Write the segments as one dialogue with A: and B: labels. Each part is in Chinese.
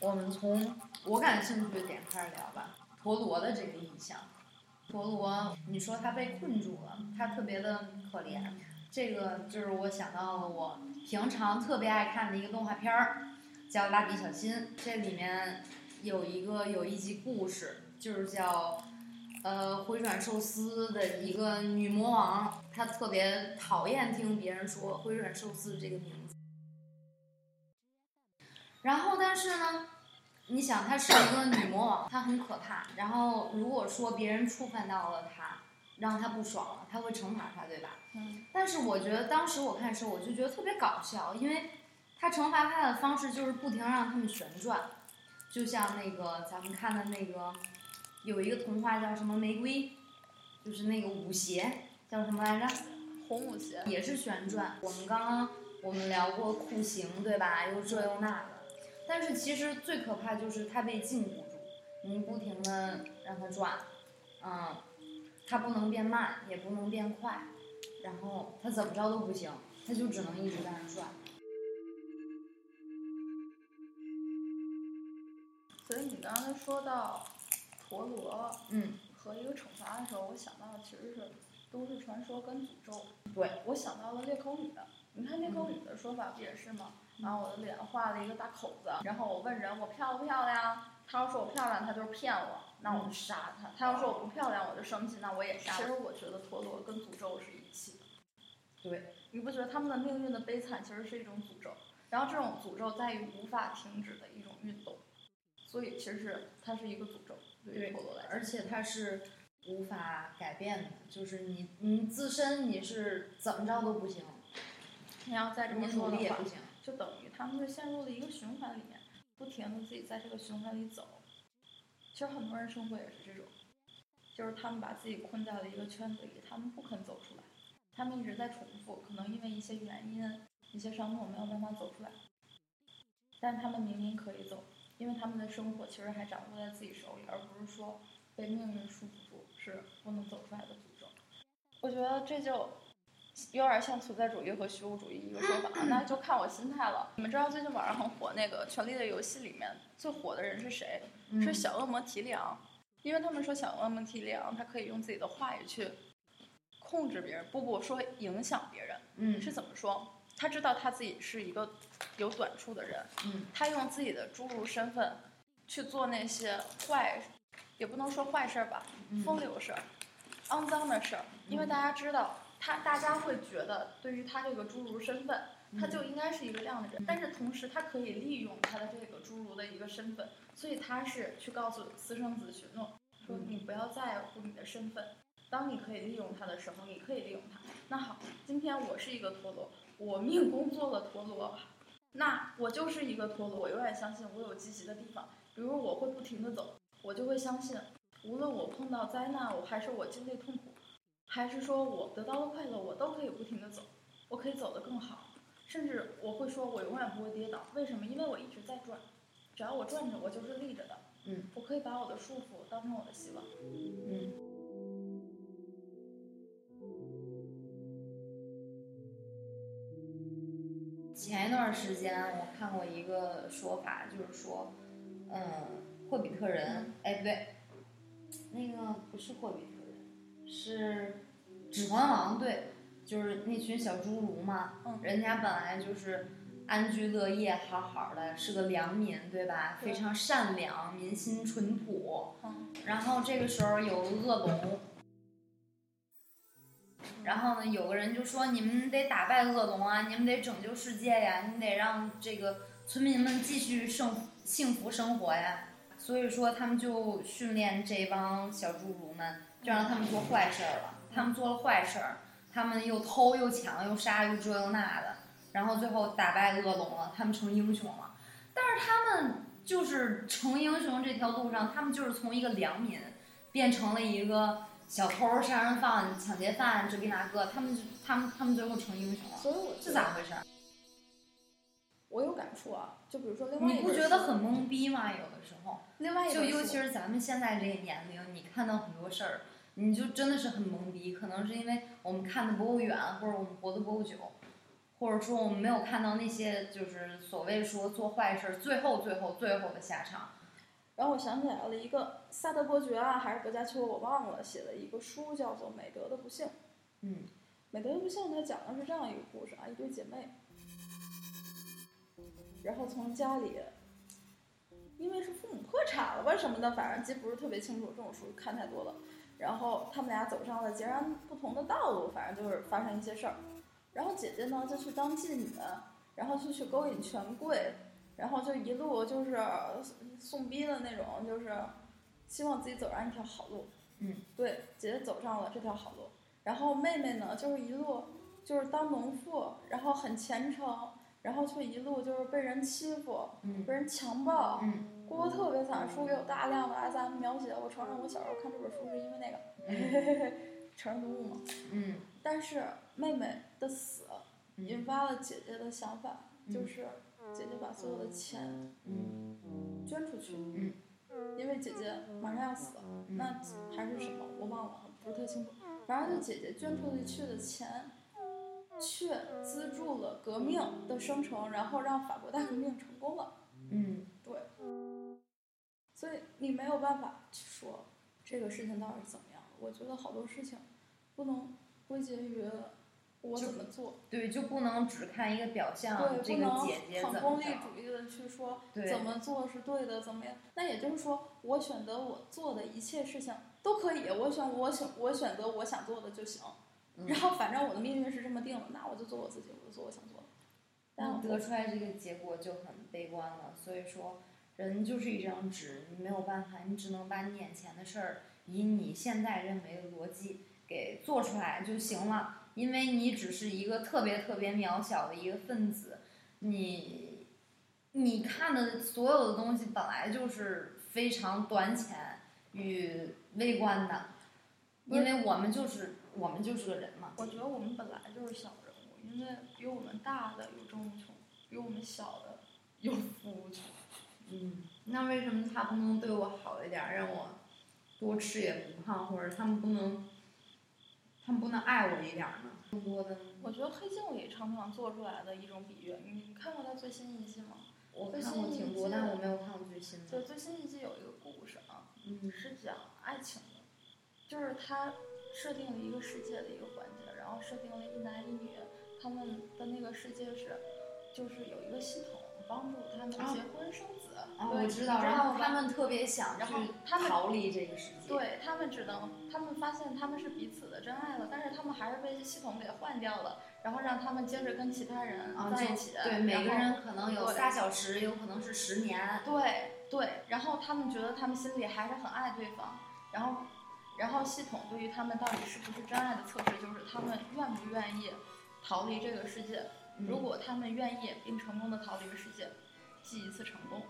A: 我们从我感兴趣的点开始聊吧。陀螺的这个印象，陀螺，你说它被困住了，它特别的可怜。这个就是我想到了我平常特别爱看的一个动画片儿，叫《蜡笔小新》。这里面有一个有一集故事，就是叫呃回转寿司的一个女魔王，她特别讨厌听别人说回转寿司这个名字。然后，但是呢，你想，她是一个女魔王，她很可怕。然后，如果说别人触犯到了她，让她不爽了，她会惩罚她，对吧？
B: 嗯。
A: 但是我觉得当时我看的时候，我就觉得特别搞笑，因为她惩罚她的方式就是不停让他们旋转，就像那个咱们看的那个有一个童话叫什么玫瑰，就是那个舞鞋叫什么来着？
B: 红舞鞋。
A: 也是旋转。我们刚刚我们聊过酷刑，对吧？又这又那的。但是其实最可怕就是它被禁锢住，你不停的让它转，嗯，它不能变慢，也不能变快，然后它怎么着都不行，它就只能一直在那转。
B: 所以你刚才说到陀螺，
A: 嗯，
B: 和一个惩罚的时候，我想到的其实是都市传说跟诅咒。
A: 对，
B: 我想到了裂口女，你看裂口女的说法不也是吗？然后我的脸画了一个大口子，然后我问人我漂不漂亮，他要说我漂亮，他就是骗我，那我就杀他；他要说我不漂亮，我就生气，那我也杀。其实我觉得陀螺跟诅咒是一起的。
A: 对，
B: 你不觉得他们的命运的悲惨其实是一种诅咒？然后这种诅咒在于无法停止的一种运动，所以其实是它是一个诅咒，对于陀螺来说。
A: 而且它是无法改变的，就是你你自身你是怎么着都不行，
B: 你要再这么说的话
A: 努力也不。行。
B: 就等于他们是陷入了一个循环里面，不停的自己在这个循环里走。其实很多人生活也是这种，就是他们把自己困在了一个圈子里，他们不肯走出来，他们一直在重复，可能因为一些原因、一些伤痛没有办法走出来，但他们明明可以走，因为他们的生活其实还掌握在自己手里，而不是说被命运束缚住，是不能走出来的诅咒。我觉得这就有点像存在主义和虚无主义一个说法，那就看我心态了。你们知道最近网上很火那个《权力的游戏》里面最火的人是谁？是小恶魔提里昂，因为他们说小恶魔提里昂他可以用自己的话语去控制别人，不不说影响别人，
A: 嗯。
B: 是怎么说？他知道他自己是一个有短处的人，
A: 嗯。
B: 他用自己的侏儒身份去做那些坏，也不能说坏事儿吧，
A: 嗯。
B: 风流事儿、肮脏的事儿，因为大家知道他，大家会觉得对于他这个侏儒身份，他就应该是一个这样的人，但是同时他可以利用他的这个侏儒的一个身份，所以他是去告诉私生子许诺，说你不要在乎你的身份，当你可以利用他的时候，你可以利用他。那好，今天我是一个陀螺，我命宫做了陀螺，那我就是一个陀螺，我永远相信我有积极的地方，比如我会不停的走，我就会相信，无论我碰到灾难，我还是我经历痛苦，还是说我得到了快乐，我都可以不停的走，我可以走得更好，甚至我会说我永远不会跌倒，为什么？因为我一直在转，只要我转着，我就是立着的，
A: 嗯，
B: 我可以把我的束缚当成我的希望。
A: 嗯。前一段时间我看过一个说法，就是说，嗯，霍比特人，哎不对，那个不是霍比特人，是指环王，对，就是那群小侏儒嘛，
B: 嗯
A: 人家本来就是安居乐业，好好的，是个良民，对吧？
B: 对
A: 非常善良，民心淳朴。
B: 嗯
A: 然后这个时候有恶龙，然后呢，有个人就说：“你们得打败恶龙啊，你们得拯救世界呀，你得让这个村民们继续生幸福生活呀。”所以说，他们就训练这帮小侏儒们，就让他们做坏事儿了。他们做了坏事儿，他们又偷又抢又杀又这又那的，然后最后打败恶龙了，他们成英雄了。但是他们就是成英雄这条路上，他们就是从一个良民变成了一个小偷、杀人犯、抢劫犯，这个那个，他们就他们他们最后成英雄了，
B: 所以我
A: 这咋回事儿？
B: 我有感触啊，就比如说另外一
A: 你不觉得很懵逼吗？有的时候，
B: 另外一
A: 就尤其是咱们现在这个年龄，你看到很多事儿，你就真的是很懵逼。可能是因为我们看的不够远，或者我们活的不够久，或者说我们没有看到那些就是所谓说做坏事最后最后最后的下场。
B: 然后我想起来了一个萨德伯爵啊，还是薄伽丘，我忘了，写了一个书叫做《美德的不幸》。
A: 嗯，
B: 美德的不幸，它讲的是这样一个故事啊，一对姐妹，然后从家里，因为是父母破产了吧什么的，反正记不是特别清楚，这种书看太多了。然后他们俩走上了截然不同的道路，反正就是发生一些事儿。然后姐姐呢就去当妓女，然后就去勾引权贵，然后就一路就是送逼的那种，就是希望自己走上一条好路。
A: 嗯，
B: 对，姐姐走上了这条好路。然后妹妹呢，就是一路就是当农妇，然后很虔诚，然后却一路就是被人欺负，
A: 嗯
B: 被人强暴，
A: 嗯
B: 过得特别惨。书里有大量的 SM 描写。我承认我小时候看这本书是因为那个
A: 嗯
B: 成人读物嘛。
A: 嗯
B: 但是妹妹的死
A: 嗯
B: 引发了姐姐的想法，
A: 嗯
B: 就是姐姐把所有的钱
A: 嗯
B: 捐出去，
A: 嗯
B: 因为姐姐马上要死了，
A: 嗯
B: 那还是什么我忘了，不是特清楚。反正就姐姐捐出去的钱，却资助了革命的生成，然后让法国大革命成功了。
A: 嗯
B: 对，所以你没有办法去说这个事情到底是怎么样。我觉得好多事情不能归结于我怎么做，
A: 对，就不能只看一个表象，
B: 对，
A: 这个
B: 不能很功利主义的去说怎么做是对的，怎么样？那也就是说，我选择我做的一切事情都可以，我选我选我选择我想做的就行。
A: 嗯
B: 然后反正我的命运是这么定了，那我就做我自己，我就做我想做的。但我
A: 得出来这个结果就很悲观了。所以说，人就是一张纸，你没有办法，你只能把你眼前的事儿以你现在认为的逻辑给做出来就行了。因为你只是一个特别特别渺小的一个分子，你你看的所有的东西本来就是非常短浅与微观的，因为我们就是我们就是个人嘛。
B: 我觉得我们本来就是小人物，因为比我们大的有郑无穷，比我们小的有富无穷。
A: 嗯，那为什么他不能对我好一点，让我多吃也不胖，或者他们不能，他们不能爱我一点呢？更多的，
B: 我觉得黑镜里常常做出来的一种比喻，你看过他最新一季吗？
A: 我看过挺多，但我没有看过最新
B: 就
A: 的。
B: 最新一季有一个故事啊，
A: 嗯
B: 是讲爱情的，就是他设定了一个世界的一个环节，然后设定了一男一女，他们的那个世界是，就是有一个系统帮助他们
A: 啊
B: 结婚生子。
A: 我知道，然后他们特别想
B: 然后他们
A: 逃离这个世界。，
B: 对他们只能，他们发现他们是彼此的真爱了，但是他们还是被系统给换掉了，然后让他们接着跟其他人在一起。
A: 对，每个人可能有
B: 对
A: 仨小时，有可能是十年。
B: 对对，然后他们觉得他们心里还是很爱对方，然后，然后系统对于他们到底是不是真爱的测试，就是他们愿不愿意逃离这个世界。
A: 嗯
B: 如果他们愿意并成功的逃离这个世界，记一次成功。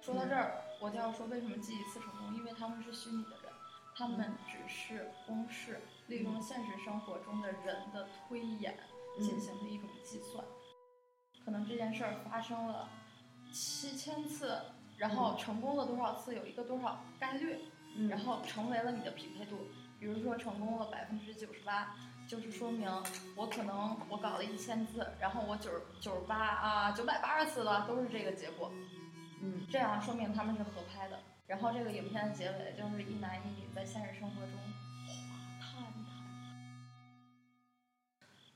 B: 说到这儿，我就要说为什么记一次成功，因为他们是虚拟的人，他们只是公式，利用现实生活中的人的推演进行的一种计算。可能这件事儿发生了七千次，然后成功了多少次，有一个多少概率，
A: 嗯
B: 然后成为了你的匹配度。比如说成功了百分之九十八，就是说明我可能我搞了一千次，然后我九十九十八啊九百八十次了，都是这个结果。
A: 嗯
B: 这样说明他们是合拍的。然后这个影片的结尾就是一男一女在现实生活中。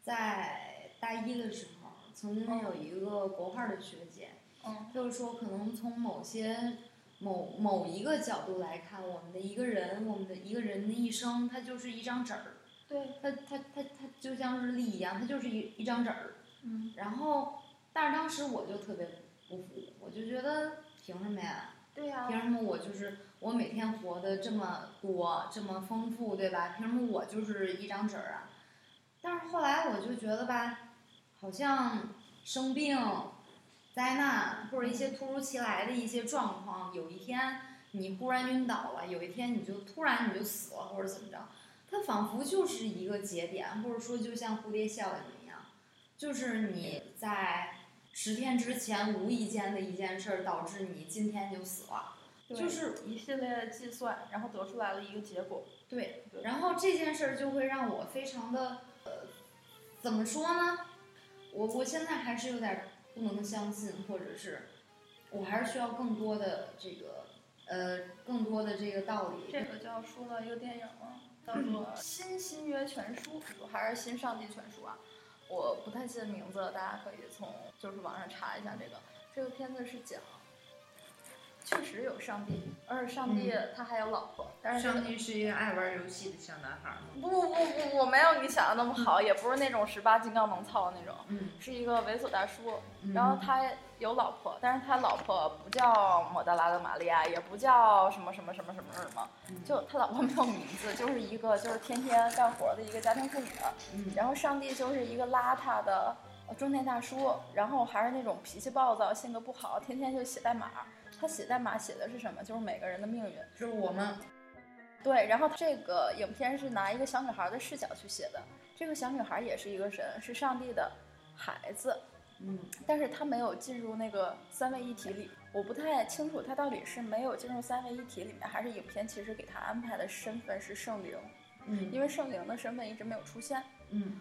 A: 在大一的时候，曾经有一个国画的学姐，
B: 嗯
A: 就是说，可能从某些某某一个角度来看，我们的一个人，我们的一个人的一生，它就是一张纸儿，
B: 对，
A: 他他他他就像日历一样，他就是一一张纸儿。
B: 嗯
A: 然后，但是当时我就特别不服，我就觉得凭什么呀？
B: 对呀、
A: 凭什么我就是我每天活的这么多，这么丰富，对吧？凭什么我就是一张纸儿啊？但是后来我就觉得吧，好像生病、灾难或者一些突如其来的一些状况，有一天你忽然晕倒了，有一天你就突然你就死了，或者怎么着，它仿佛就是一个节点，或者说就像蝴蝶效应一样，就是你在十天之前无意间的一件事儿，导致你今天就死了。就是
B: 一系列的计算，然后得出来了一个结果。
A: 对
B: 对，
A: 然后这件事儿就会让我非常的呃，怎么说呢？我我现在还是有点不能相信，或者是我还是需要更多的这个呃更多的这个道理。
B: 这个就要说到一个电影了，叫做《新新约全书》，还是《新上帝全书》啊？我不太记得名字了，大家可以从就是网上查一下这个。这个片子是讲。确实有上帝，而且上帝他还有老婆，但是
A: 上帝是一个爱玩游戏的小男孩吗？
B: 不不不不，我没有你想的那么好，也不是那种十八金刚能操的那种，
A: 嗯，
B: 是一个猥琐大叔，然后他有老婆，但是他老婆不叫莫德拉的玛利亚，也不叫什么什么什么什么什么，就他老婆没有名字，就是一个就是天天干活的一个家庭妇女，
A: 嗯，
B: 然后上帝就是一个邋遢的中年大叔，然后还是那种脾气暴躁、性格不好，天天就写代码。他写代码写的是什么？就是每个人的命运，
A: 就是我们。
B: 对，然后这个影片是拿一个小女孩的视角去写的。这个小女孩也是一个神，是上帝的孩子。
A: 嗯，
B: 但是他没有进入那个三位一体里。我不太清楚他到底是没有进入三位一体里面，还是影片其实给他安排的身份是圣灵。
A: 嗯，
B: 因为圣灵的身份一直没有出现。
A: 嗯。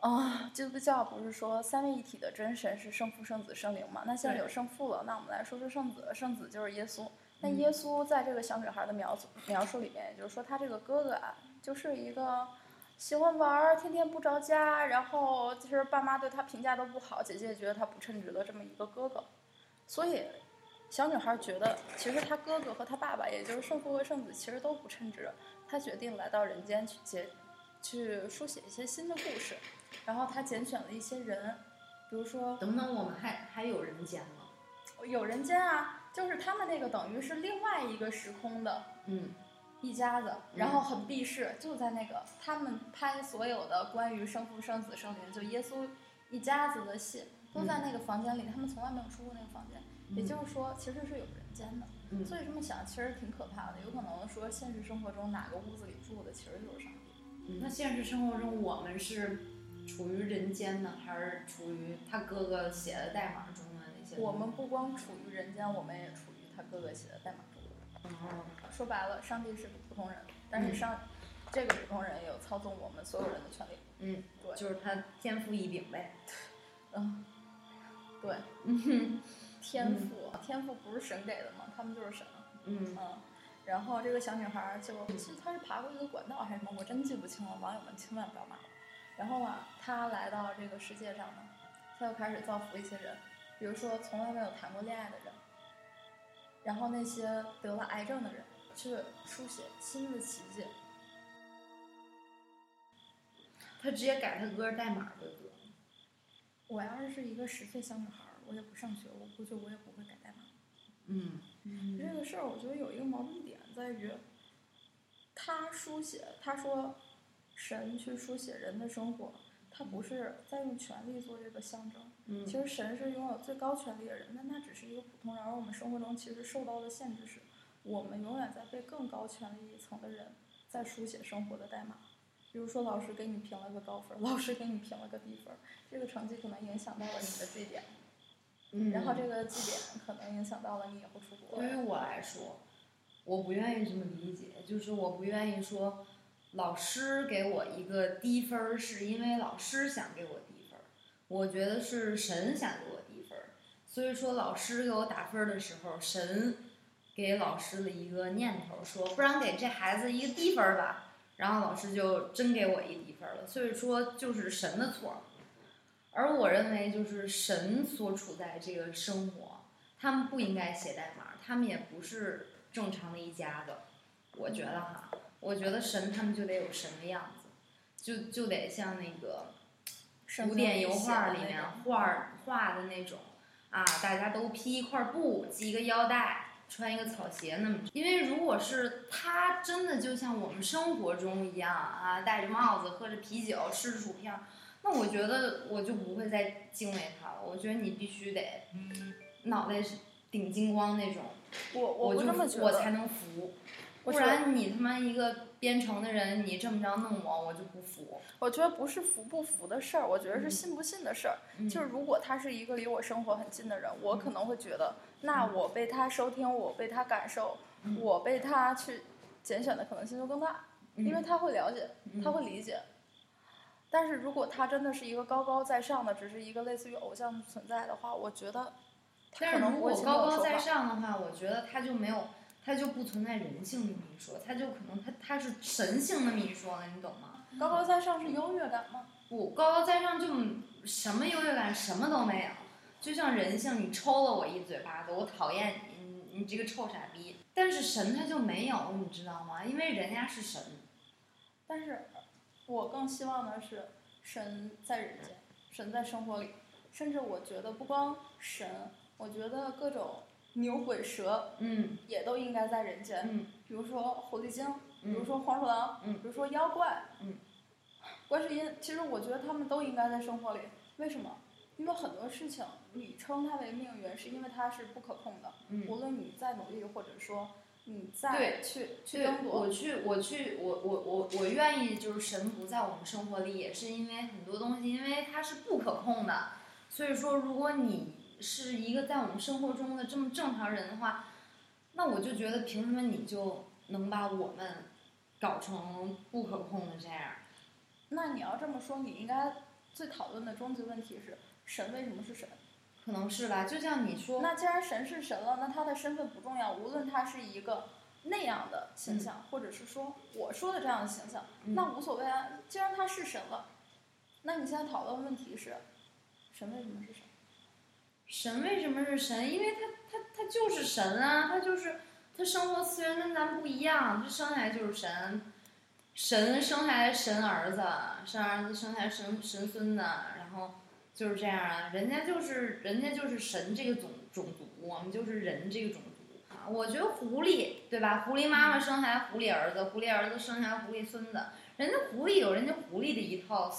B: 啊，基督教不是说三位一体的真神是圣父、圣子、圣灵吗？那现在有圣父了，那我们来说说圣子。圣子就是耶稣。那耶稣在这个小女孩的描述描述里面，也就是说他这个哥哥啊，就是一个喜欢玩儿、天天不着家，然后其实爸妈对他评价都不好，姐姐也觉得他不称职的这么一个哥哥。所以小女孩觉得，其实他哥哥和他爸爸，也就是圣父和圣子，其实都不称职。她决定来到人间去写，去书写一些新的故事。然后她拣选了一些人，比如说，
A: 等等，我们还还有人间吗？
B: 有人间啊，就是他们那个等于是另外一个时空的，
A: 嗯，
B: 一家子，然后很避世，就在那个他们拍所有的关于生父、生子、圣灵，就耶稣一家子的戏，都在那个房间里，他们从来没有出过那个房间，也就是说，其实是有人间的。所以这么想，其实挺可怕的，有可能说现实生活中哪个屋子里住的其实就是上帝。
A: 那现实生活中我们是？处于人间呢，还是处于他哥哥写的代码中的那些？
B: 我们不光处于人间，我们也处于他哥哥写的代码说白了，上帝是个普通人，但是上这个普通人有操纵我们所有人的权利。
A: 嗯，
B: 对，
A: 就是他天赋异禀呗。
B: 嗯，对，
A: 嗯，
B: 天赋，天赋不是神给的吗？他们就是神。
A: 嗯
B: 嗯，然后这个小女孩就，其实她是爬过一个管道还是什么，我真记不清了，网友们千万不要骂我。然后啊，她来到这个世界上呢，她又开始造福一些人，比如说从来没有谈过恋爱的人，然后那些得了癌症的人，去书写新的奇迹。
A: 他直接改他哥代码的歌。
B: 我要是是一个十岁小女孩，我也不上学，我估计我也不会改代码。
A: 嗯。
B: 这个事儿我觉得有一个矛盾点在于，他书写，他说。神去书写人的生活，他不是在用权力做这个象征。
A: 嗯，
B: 其实神是拥有最高权力的人，但他只是一个普通人。而我们生活中其实受到的限制是，我们永远在被更高权力一层的人在书写生活的代码。比如说，老师给你评了个高分，老师给你评了个低分，这个成绩可能影响到了你的绩点。
A: 嗯，
B: 然后这个绩点可能影响到了你以后出国。
A: 对于我来说，我不愿意这么理解，就是我不愿意说。老师给我一个低分，是因为老师想给我低。我觉得是神想给我低分儿，所以说老师给我打分儿的时候，神给老师的一个念头说，不然给这孩子一个低分儿吧。然后老师就真给我一低分儿了。所以说就是神的错。而我认为就是神所处在这个生活，他们不应该写代码，他们也不是正常的一家子。我觉得哈。我觉得神他们就得有神的样子，就就得像那个古典油画里面画画的那种啊，大家都披一块布，系一个腰带，穿一个草鞋那么。因为如果是他真的就像我们生活中一样啊，戴着帽子，喝着啤酒，吃着薯片，那我觉得我就不会再敬畏他了。我觉得你必须得脑袋是顶金光那种，
B: 我我
A: 就我才能服。不然你他妈一个编程的人，你这么着弄我，我就不服。
B: 我觉得不是服不服的事儿，我觉得是信不信的事儿。就是如果他是一个离我生活很近的人，我可能会觉得，那我被他收听，我被他感受，我被他去拣选的可能性就更大，因为他会了解，他会理解。但是如果他真的是一个高高在上的，只是一个类似于偶像的存在的话，我觉得他
A: 但是如
B: 可能不会
A: 果高高在上的话，我觉得他就没有，他就不存在人性那么一说，他就可能他他是神性那么一说了，你懂吗？
B: 高高在上是优越感吗？
A: 不，高高在上就什么优越感什么都没有，就像人性，你抽了我一嘴巴子，我讨厌你，你你这个臭傻逼。但是神他就没有，你知道吗？因为人家是神。
B: 但是，我更希望的是神在人间，神在生活里，甚至我觉得不光神，我觉得各种牛鬼蛇
A: 嗯
B: 也都应该在人间。
A: 嗯
B: 比如说狐狸精，比如
A: 嗯
B: 说黄鼠狼，
A: 嗯
B: 比如说妖怪，
A: 嗯，
B: 观世音，其实我觉得他们都应该在生活里。为什么？因为很多事情你称它为命运，是因为它是不可控的。
A: 嗯。
B: 无论你再努力，或者说你再
A: 对
B: 去去争，夺
A: 我，去，我去，我我我我愿意，就是神不在我们生活里，也是因为很多东西，因为它是不可控的。所以说，如果你是一个在我们生活中的这么正常人的话，那我就觉得凭什么你就能把我们搞成不可控的这样？
B: 那你要这么说，你应该最讨论的终极问题是神为什么是神？
A: 可能是吧？就像你说，
B: 那既然神是神了，那他的身份不重要，无论他是一个那样的形象，或者是说我说的这样的形象，
A: 嗯
B: 那无所谓啊。既然他是神了，那你现在讨论问题是，神为什么是神？
A: 神为什么是神？因为他他他就是神啊，他就是他生活资源跟咱不一样，他生下来就是神，神生下来神儿子，生儿子生下来神神孙子，然后就是这样啊，人家就是人家就是神这个种种族，我们就是人这个种族啊。我觉得狐狸对吧？狐狸妈妈生下来狐狸儿子，狐狸儿子生下来狐狸孙子，人家狐狸有人家狐狸的一套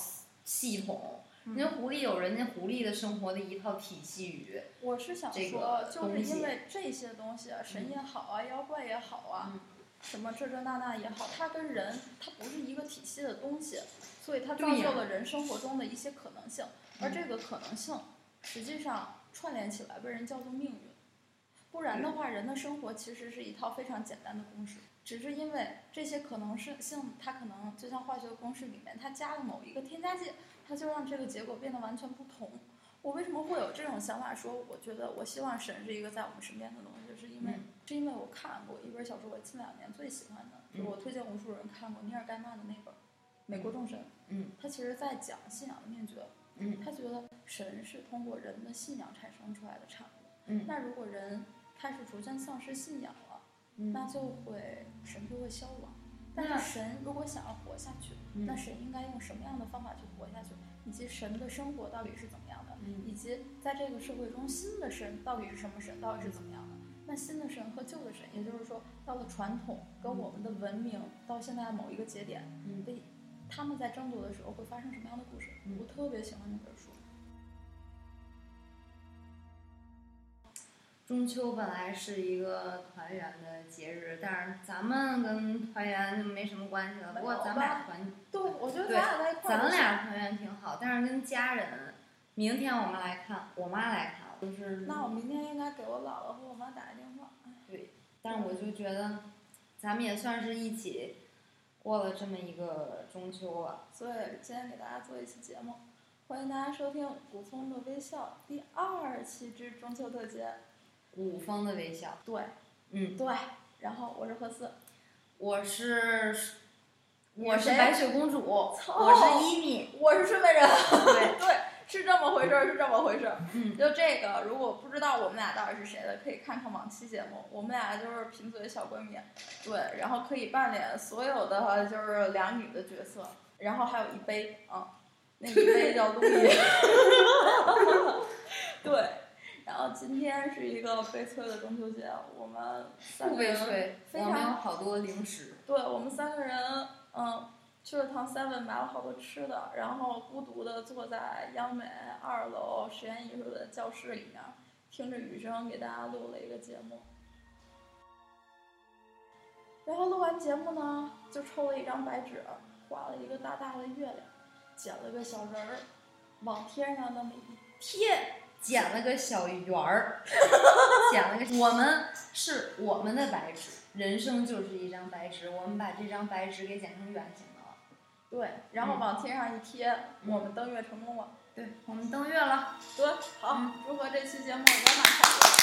A: 系统。人家狐狸有人家狐狸的生活的一套体系与，
B: 我是想
A: 这
B: 说，
A: 个
B: 就是因为这些东西啊，神也好啊，妖怪也好啊，
A: 嗯。
B: 什么这这那那也好，它跟人它不是一个体系的东西，所以它造就了人生活中的一些可能性，而
A: 嗯。
B: 这个可能性实际上串联起来被人叫做命运。不然的话，人的生活其实是一套非常简单的公式，只是因为这些可能是性，它可能就像化学公式里面，它加了某一个添加剂，它就让这个结果变得完全不同。我为什么会有这种想法？说我觉得我希望神是一个在我们身边的东西，是因为、
A: 嗯
B: 是因为我看过一本小说，我近两年最喜欢的，就我推荐无数人看过尼尔盖曼的那本《美国众神》。
A: 嗯，
B: 他其实在讲信仰的灭绝。
A: 嗯
B: 他觉得神是通过人的信仰产生出来的产物。
A: 嗯
B: 那如果人开始逐渐丧失信仰了，
A: 嗯
B: 那就会神就会消亡。但
A: 那
B: 是神如果想要活下去，
A: 嗯
B: 那神应该用什么样的方法去活下去？以及神的生活到底是怎么样的？
A: 嗯
B: 以及在这个社会中，新的神到底是什么神？到底是怎么样的？那新的神和旧的神，也就是说，到了传统跟我们的文明到现在的某一个节点，
A: 嗯
B: 对，他们在争夺的时候会发生什么样的故事？
A: 嗯
B: 我特别喜欢那本书。
A: 中秋本来是一个团圆的节日，但是咱们跟团圆就没什么关系了。不过咱们俩团，
B: 对，我觉得咱俩在一块儿，
A: 咱俩团圆挺好，但是跟家人，明天我们来看，我妈来看，就是，
B: 那我明天应该给我姥姥和我妈打个电话。对
A: 但是我就觉得，咱们也算是一起过了这么一个中秋了。
B: 所以今天给大家做一期节目，欢迎大家收听《古风的微笑》第二期之中秋特辑。
A: 古风的微笑，
B: 对
A: 嗯，
B: 对，然后我是何思，
A: 我是，我是白雪公主，我是伊米，
B: 我是睡美人。
A: 对，
B: 对，是这么回事儿，是这么回事儿。
A: 嗯
B: 就这个，如果不知道我们俩到底是谁的，可以看看往期节目。我们俩就是贫嘴小闺蜜，对，然后可以扮演所有的就是两女的角色，然后还有一杯嗯，那一杯叫路易。对，然后今天是一个悲催的中秋节，我们三
A: 不
B: 个人非
A: 我们有好多零食。
B: 对我们三个人，嗯，去了趟 Seven 买了好多吃的，然后孤独的坐在央美二楼实验艺术的教室里面，听着雨声给大家录了一个节目。然后录完节目呢，就抽了一张白纸，画了一个大大的月亮，剪了个小人儿，往天上那么一贴，
A: 剪了个小圆儿，剪了个。我们是我们的白纸，人生就是一张白纸，我们把这张白纸给剪成圆形的了。
B: 对，然后
A: 嗯
B: 往天上一贴，我们登月成功了。
A: 对，我们登月了。
B: 对，好
A: 嗯，
B: 祝贺这期节目圆满成功。